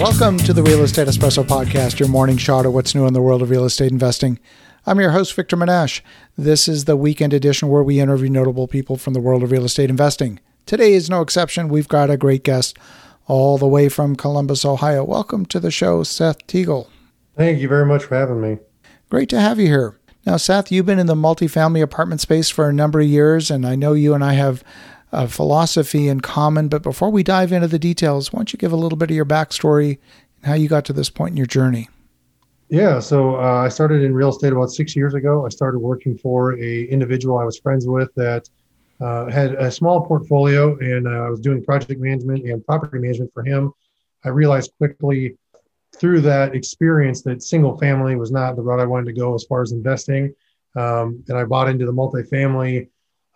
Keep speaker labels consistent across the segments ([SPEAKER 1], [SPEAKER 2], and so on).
[SPEAKER 1] Welcome to the Real Estate Espresso Podcast, your morning shot of what's new in the world of real estate investing. I'm your host, Victor Menasce. This is the weekend edition where we interview notable people from the world of real estate investing. Today is no exception. We've got a great guest all the way from Columbus, Ohio. Welcome to the show, Seth Teagle.
[SPEAKER 2] Thank you very much for having me.
[SPEAKER 1] Great to have you here. Now, Seth, you've been in the multifamily apartment space for a number of years, and I know you and I have a philosophy in common. But before we dive into the details, why don't you give a little bit of your backstory and how you got to this point in your journey?
[SPEAKER 2] Yeah, so uh, I started in real estate about six years ago. I started working for a individual I was friends with that uh, had a small portfolio, and uh, I was doing project management and property management for him. I realized quickly through that experience that single family was not the route I wanted to go as far as investing, um, and I bought into the multifamily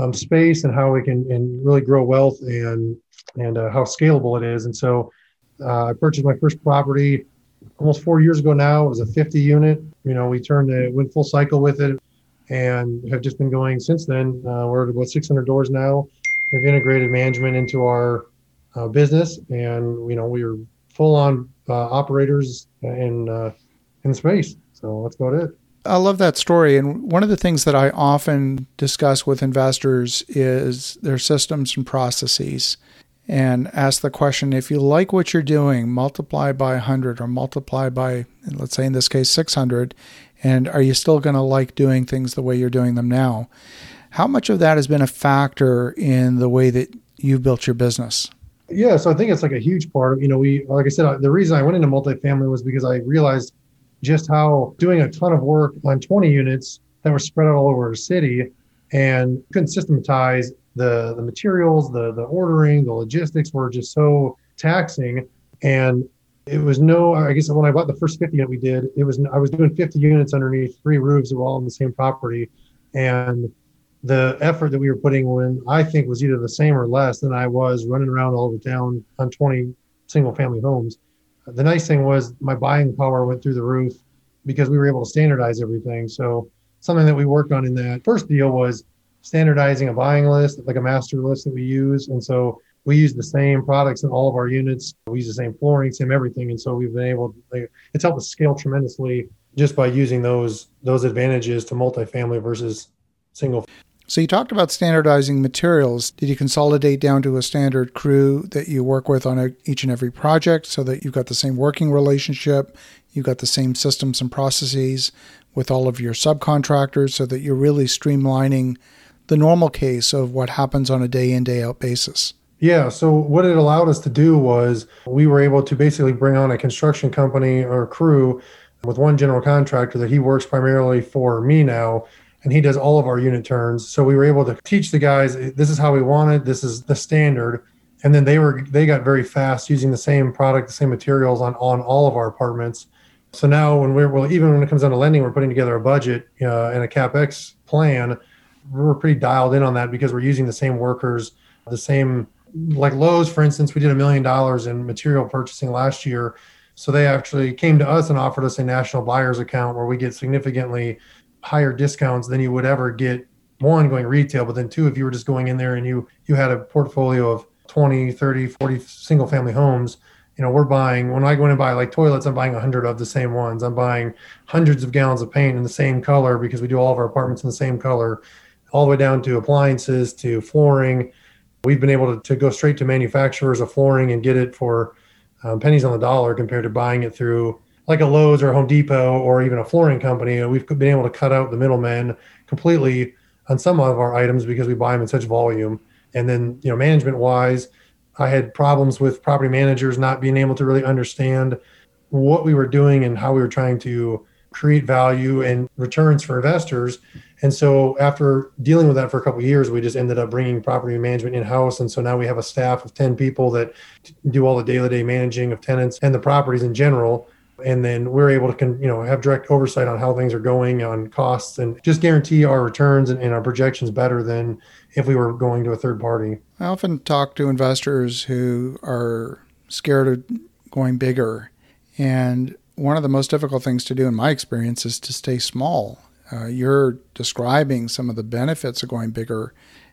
[SPEAKER 2] um, space and how we can and really grow wealth and and uh, how scalable it is. And so uh, I purchased my first property almost four years ago now. It was a 50 unit. You know, we turned it, went full cycle with it, and have just been going since then. Uh, we're at about 600 doors now. We've integrated management into our uh, business, and you know, we are full on uh, operators in uh, in space. So that's about it.
[SPEAKER 1] I love that story. And one of the things that I often discuss with investors is their systems and processes and ask the question if you like what you're doing, multiply by 100 or multiply by, let's say in this case, 600, and are you still going to like doing things the way you're doing them now? How much of that has been a factor in the way that you've built your business?
[SPEAKER 2] Yeah, so I think it's like a huge part of, you know, we, like I said, the reason I went into multifamily was because I realized just how doing a ton of work on 20 units that were spread out all over the city and couldn't systematize the the materials, the the ordering, the logistics were just so taxing. And it was no, I guess when I bought the first 50 unit we did, it was I was doing 50 units underneath three roofs that were all on the same property. And the effort that we were putting in, I think, was either the same or less than I was running around all over town on 20 single family homes the nice thing was my buying power went through the roof because we were able to standardize everything. So something that we worked on in that first deal was standardizing a buying list, like a master list that we use. And so we use the same products in all of our units. We use the same flooring, same everything. And so we've been able to, it's helped us scale tremendously just by using those, those advantages to multifamily versus single.
[SPEAKER 1] So you talked about standardizing materials. Did you consolidate down to a standard crew that you work with on a, each and every project so that you've got the same working relationship, you've got the same systems and processes with all of your subcontractors so that you're really streamlining the normal case of what happens on a day in day out basis?
[SPEAKER 2] Yeah, so what it allowed us to do was we were able to basically bring on a construction company or crew with one general contractor that he works primarily for me now and he does all of our unit turns. So we were able to teach the guys this is how we want it, this is the standard. And then they were they got very fast using the same product, the same materials on on all of our apartments. So now when we're well, even when it comes down to lending, we're putting together a budget uh, and a capex plan. We're pretty dialed in on that because we're using the same workers, the same like Lowe's, for instance. We did a million dollars in material purchasing last year, so they actually came to us and offered us a national buyers account where we get significantly higher discounts than you would ever get one going retail. But then two if you were just going in there and you you had a portfolio of 20 30 40 single family homes you know we're buying when i go in and buy like toilets i'm buying 100 of the same ones. I'm buying hundreds of gallons of paint in the same color because we do all of our apartments in the same color all the way down to appliances to flooring. We've been able to, to go straight to manufacturers of flooring and get it for um, pennies on the dollar compared to buying it through like a Lowe's or Home Depot or even a flooring company, we've been able to cut out the middlemen completely on some of our items because we buy them in such volume. And then, you know, management wise, I had problems with property managers not being able to really understand what we were doing and how we were trying to create value and returns for investors. And so after dealing with that for a couple years, we just ended up bringing property management in house. And so now we have a staff of 10 people that do all the day-to-day managing of tenants and the properties in general and then we're able to you know have direct oversight on how things are going on costs and just guarantee our returns and, and, our projections better than if we were going to a third party.
[SPEAKER 1] I often talk to investors who are scared of going bigger. And one of the most difficult things to do in my experience is to stay small. Uh, you're describing some of the benefits of going bigger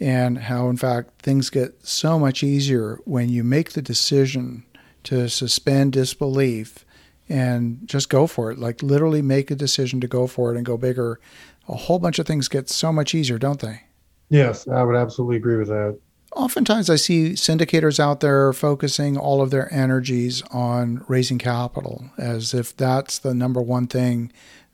[SPEAKER 1] and how in fact things get so much easier when you make the decision to suspend disbelief and just go for it. Like literally make a decision to go for it and go bigger. A whole bunch of things get so much easier, don't they?
[SPEAKER 2] Yes, I would absolutely agree with that.
[SPEAKER 1] Oftentimes, I see syndicators out there focusing all of their energies on raising capital as if that's the number one thing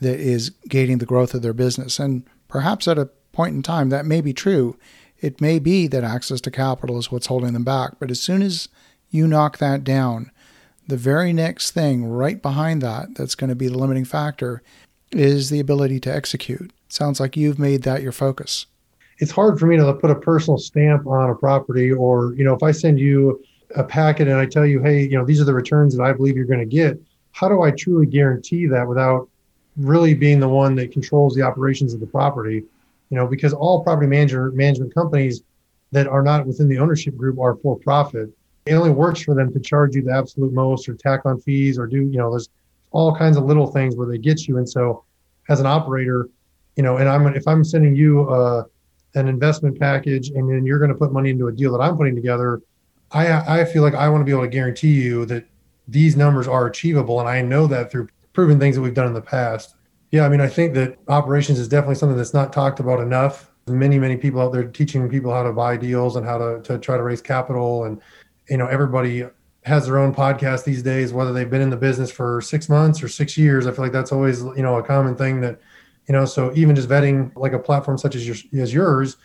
[SPEAKER 1] that is gating the growth of their business. And perhaps at a point in time, that may be true. It may be that access to capital is what's holding them back. But as soon as you knock that down, the very next thing right behind that, that's going to be the limiting factor, is the ability to execute. Sounds like you've made that your focus.
[SPEAKER 2] It's hard for me to put a personal stamp on a property, or, you know, if I send you a packet and I tell you, hey, you know, these are the returns that I believe you're going to get, how do I truly guarantee that without really being the one that controls the operations of the property? You know, because all property manager management companies that are not within the ownership group are for profit it only works for them to charge you the absolute most or tack on fees or do, you know, there's all kinds of little things where they get you. And so as an operator, you know, and I'm, if I'm sending you uh, an investment package and then you're going to put money into a deal that I'm putting together, I, I feel like I want to be able to guarantee you that these numbers are achievable. And I know that through proven things that we've done in the past. Yeah, I mean, I think that operations is definitely something that's not talked about enough. Many, many people out there teaching people how to buy deals and how to, to try to raise capital and you know everybody has their own podcast these days whether they've been in the business for six months or six years i feel like that's always you know a common thing that you know so even just vetting like a platform such as, your, as yours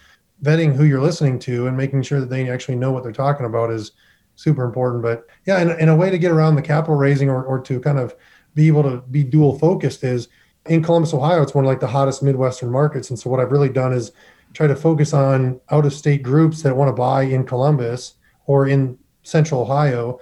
[SPEAKER 2] vetting who you're listening to and making sure that they actually know what they're talking about is super important. But yeah in, in a way to get around the capital raising or, or to kind of be able to be dual focused is in columbus ohio it's one of like the hottest midwestern markets. And so what i've really done is try to focus on out of state groups that want to buy in columbus or in central Ohio,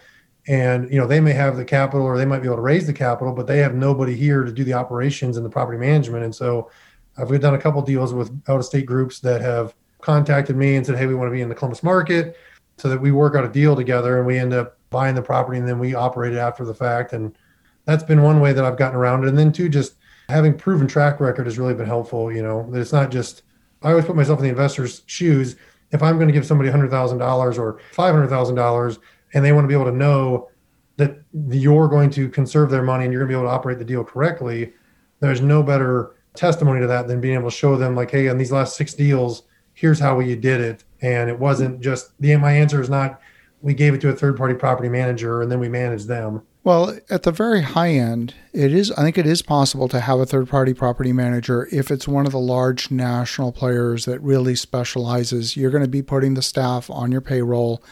[SPEAKER 2] and you know they may have the capital or they might be able to raise the capital, but they have nobody here to do the operations and the property management. And so I've we've done a couple deals with out of state groups that have contacted me and said, "Hey, we want to be in the Columbus market," so that we work out a deal together and we end up buying the property and then we operate it after the fact. And that's been one way that I've gotten around it. And then two, just having proven track record has really been helpful. You know, that it's not just I always put myself in the investor's shoes if I'm going to give somebody $100,000 or $500,000 and they want to be able to know that you're going to conserve their money and you're going to be able to operate the deal correctly, there's no better testimony to that than being able to show them like, hey, on these last six deals, here's how you did it. And it wasn't just the my answer is not we gave it to a third party property manager and then we managed them.
[SPEAKER 1] Well, at the very high end, it is I think it is possible to have a third-party property manager if it's one of the large national players that really specializes. You're going to be putting the staff on your payroll.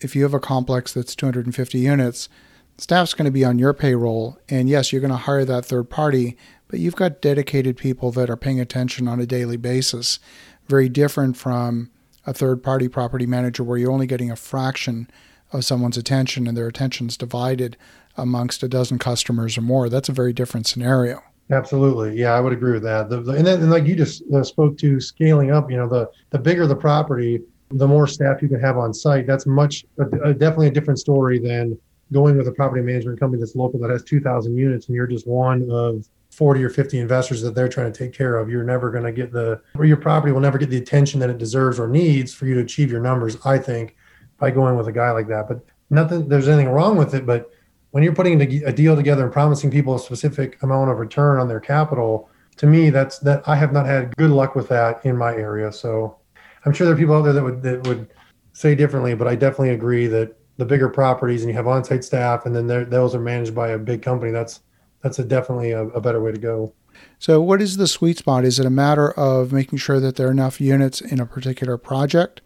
[SPEAKER 1] If you have a complex that's 250 units, staff's going to be on your payroll and yes, you're going to hire that third party, but you've got dedicated people that are paying attention on a daily basis. Very different from a third-party property manager where you're only getting a fraction of someone's attention and their attention's divided amongst a dozen customers or more. That's a very different scenario.
[SPEAKER 2] Absolutely, yeah, I would agree with that. The, the, and then, and like you just uh, spoke to, scaling up. You know, the the bigger the property, the more staff you can have on site. That's much definitely a different story than going with a property management company that's local that has 2,000 units and you're just one of 40 or 50 investors that they're trying to take care of. You're never going to get the, or your property will never get the attention that it deserves or needs for you to achieve your numbers, I think, by going with a guy like that. But nothing, there's anything wrong with it, but when you're putting a deal together and promising people a specific amount of return on their capital, to me, that's that I have not had good luck with that in my area. So I'm sure there are people out there that would that would say differently, but I definitely agree that the bigger properties and you have on-site staff, and then those are managed by a big company. That's that's a definitely a, a better way to go.
[SPEAKER 1] So, what is the sweet spot? Is it a matter of making sure that there are enough units in a particular project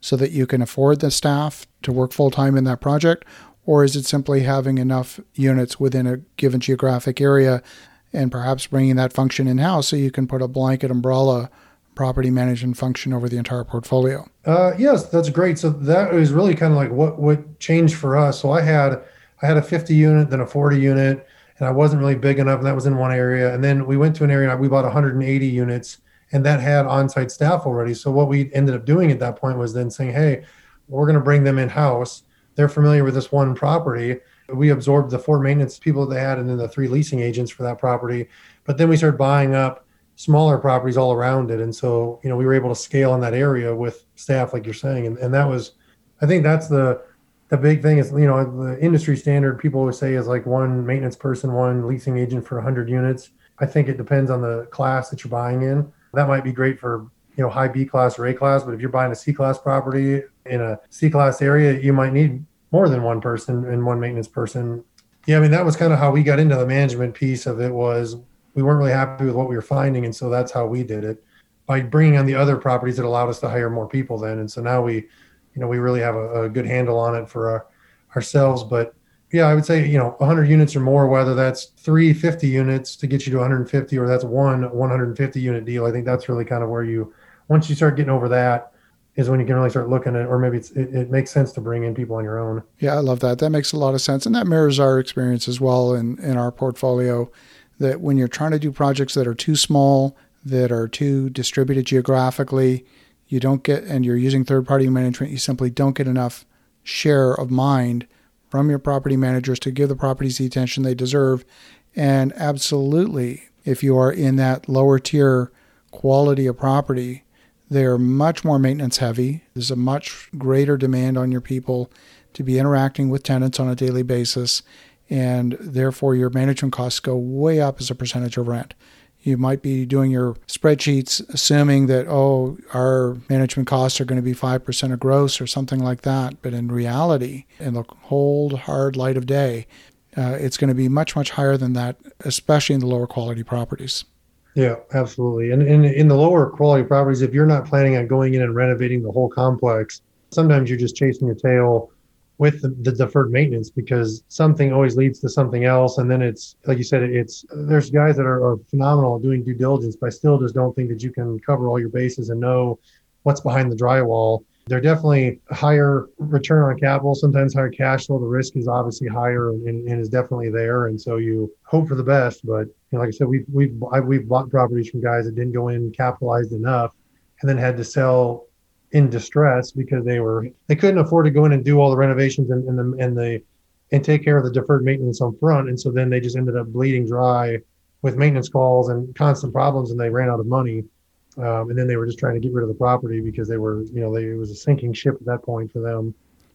[SPEAKER 1] so that you can afford the staff to work full time in that project? Or is it simply having enough units within a given geographic area and perhaps bringing that function in house so you can put a blanket umbrella property management function over the entire portfolio?
[SPEAKER 2] Uh, yes, that's great. So that was really kind of like what what changed for us. So I had I had a 50 unit, then a 40 unit, and I wasn't really big enough, and that was in one area. And then we went to an area we bought 180 units, and that had on-site staff already. So what we ended up doing at that point was then saying, hey, we're going to bring them in house they're familiar with this one property. We absorbed the four maintenance people they had and then the three leasing agents for that property. But then we started buying up smaller properties all around it. And so, you know, we were able to scale in that area with staff, like you're saying. And, and that was, I think that's the, the big thing is, you know, the industry standard people always say is like one maintenance person, one leasing agent for 100 units. I think it depends on the class that you're buying in. That might be great for, you know, high B class or A class, but if you're buying a C class property in a C class area, you might need more than one person and one maintenance person. Yeah, I mean, that was kind of how we got into the management piece of it was we weren't really happy with what we were finding. And so that's how we did it by bringing on the other properties that allowed us to hire more people then. And so now we, you know, we really have a, a good handle on it for our, ourselves. But yeah, I would say, you know, 100 units or more, whether that's 350 units to get you to 150 or that's one 150 unit deal. I think that's really kind of where you, once you start getting over that, is when you can really start looking at, or maybe it, it makes sense to bring in people on your own.
[SPEAKER 1] Yeah, I love that. That makes a lot of sense, and that mirrors our experience as well in in our portfolio. That when you're trying to do projects that are too small, that are too distributed geographically, you don't get, and you're using third party management, you simply don't get enough share of mind from your property managers to give the properties the attention they deserve. And absolutely, if you are in that lower tier quality of property, they're much more maintenance heavy. There's a much greater demand on your people to be interacting with tenants on a daily basis. And therefore, your management costs go way up as a percentage of rent. You might be doing your spreadsheets assuming that, oh, our management costs are going to be 5% of gross or something like that. But in reality, in the cold, hard light of day, uh, it's going to be much, much higher than that, especially in the lower quality properties.
[SPEAKER 2] Yeah, absolutely. And in, in the lower quality properties, if you're not planning on going in and renovating the whole complex, sometimes you're just chasing your tail with the, the, deferred maintenance because something always leads to something else. And then it's, like you said, it's, there's guys that are, are phenomenal doing due diligence, but I still just don't think that you can cover all your bases and know what's behind the drywall. They're definitely higher return on capital, sometimes higher cash flow. The risk is obviously higher and, and is definitely there. And so you hope for the best. But you know, like I said, we've, we've, we've bought properties from guys that didn't go in capitalized enough and then had to sell in distress because they were they couldn't afford to go in and do all the renovations and, and the and the and take care of the deferred maintenance on front. And so then they just ended up bleeding dry with maintenance calls and constant problems and they ran out of money. Um, and then they were just trying to get rid of the property because they were you know they, it was a sinking ship at that point for them.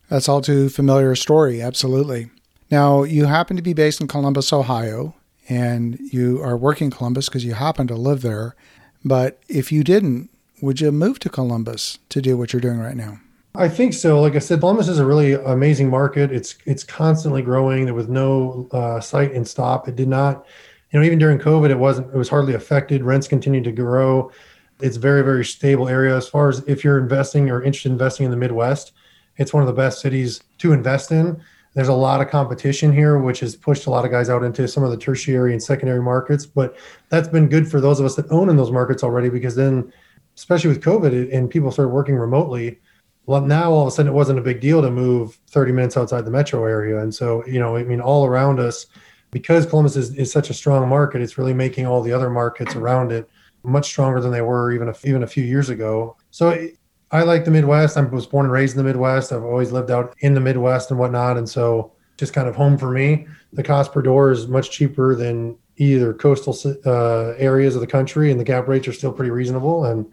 [SPEAKER 1] That's all too familiar a story. Absolutely. Now you happen to be based in columbus ohio and you are working columbus because you happen to live there. But if you didn't would you move to Columbus to do what you're doing right now?
[SPEAKER 2] I think so. Like I said, Columbus is a really amazing market. It's it's constantly growing. There was no uh, sight and stop. It did not, you know, even during COVID, it wasn't. It was hardly affected. Rents continued to grow. It's very very stable area as far as if you're investing or interested in investing in the Midwest. It's one of the best cities to invest in. There's a lot of competition here, which has pushed a lot of guys out into some of the tertiary and secondary markets. But that's been good for those of us that own in those markets already, because then especially with COVID and people started working remotely. Well, now all of a sudden it wasn't a big deal to move 30 minutes outside the metro area. And so, you know, I mean, all around us, because Columbus is, is such a strong market, it's really making all the other markets around it much stronger than they were even a, even a few years ago. So I like the Midwest. I was born and raised in the Midwest. I've always lived out in the Midwest and whatnot. And so just kind of home for me. The cost per door is much cheaper than either coastal uh, areas of the country, and the cap rates are still pretty reasonable. And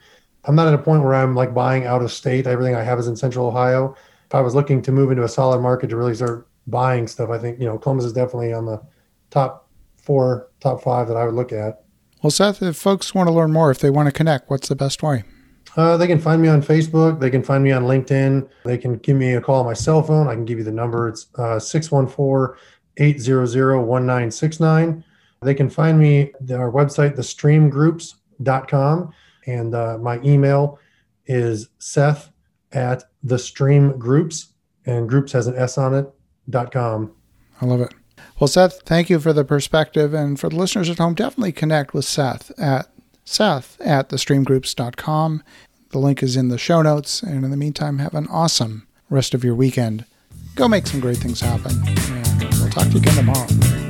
[SPEAKER 2] I'm not at a point where I'm like buying out of state. Everything I have is in Central Ohio. If I was looking to move into a solid market to really start buying stuff, I think you know Columbus is definitely on the top four, top five that I would look at.
[SPEAKER 1] Well, Seth, if folks want to learn more, if they want to connect, what's the best way?
[SPEAKER 2] Uh, they can find me on Facebook. They can find me on LinkedIn. They can give me a call on my cell phone. I can give you the number. It's uh, 614 800 1969. They can find me our website, thestreamgroups.com. And uh, my email is seth at the stream groups and groups has an S on it dot com.
[SPEAKER 1] I love it. Well, Seth, thank you for the perspective. And for the listeners at home, definitely connect with Seth at Seth at thestreamgroups.com. The link is in the show notes. And in the meantime, have an awesome rest of your weekend. Go make some great things happen. And we'll talk to you again tomorrow.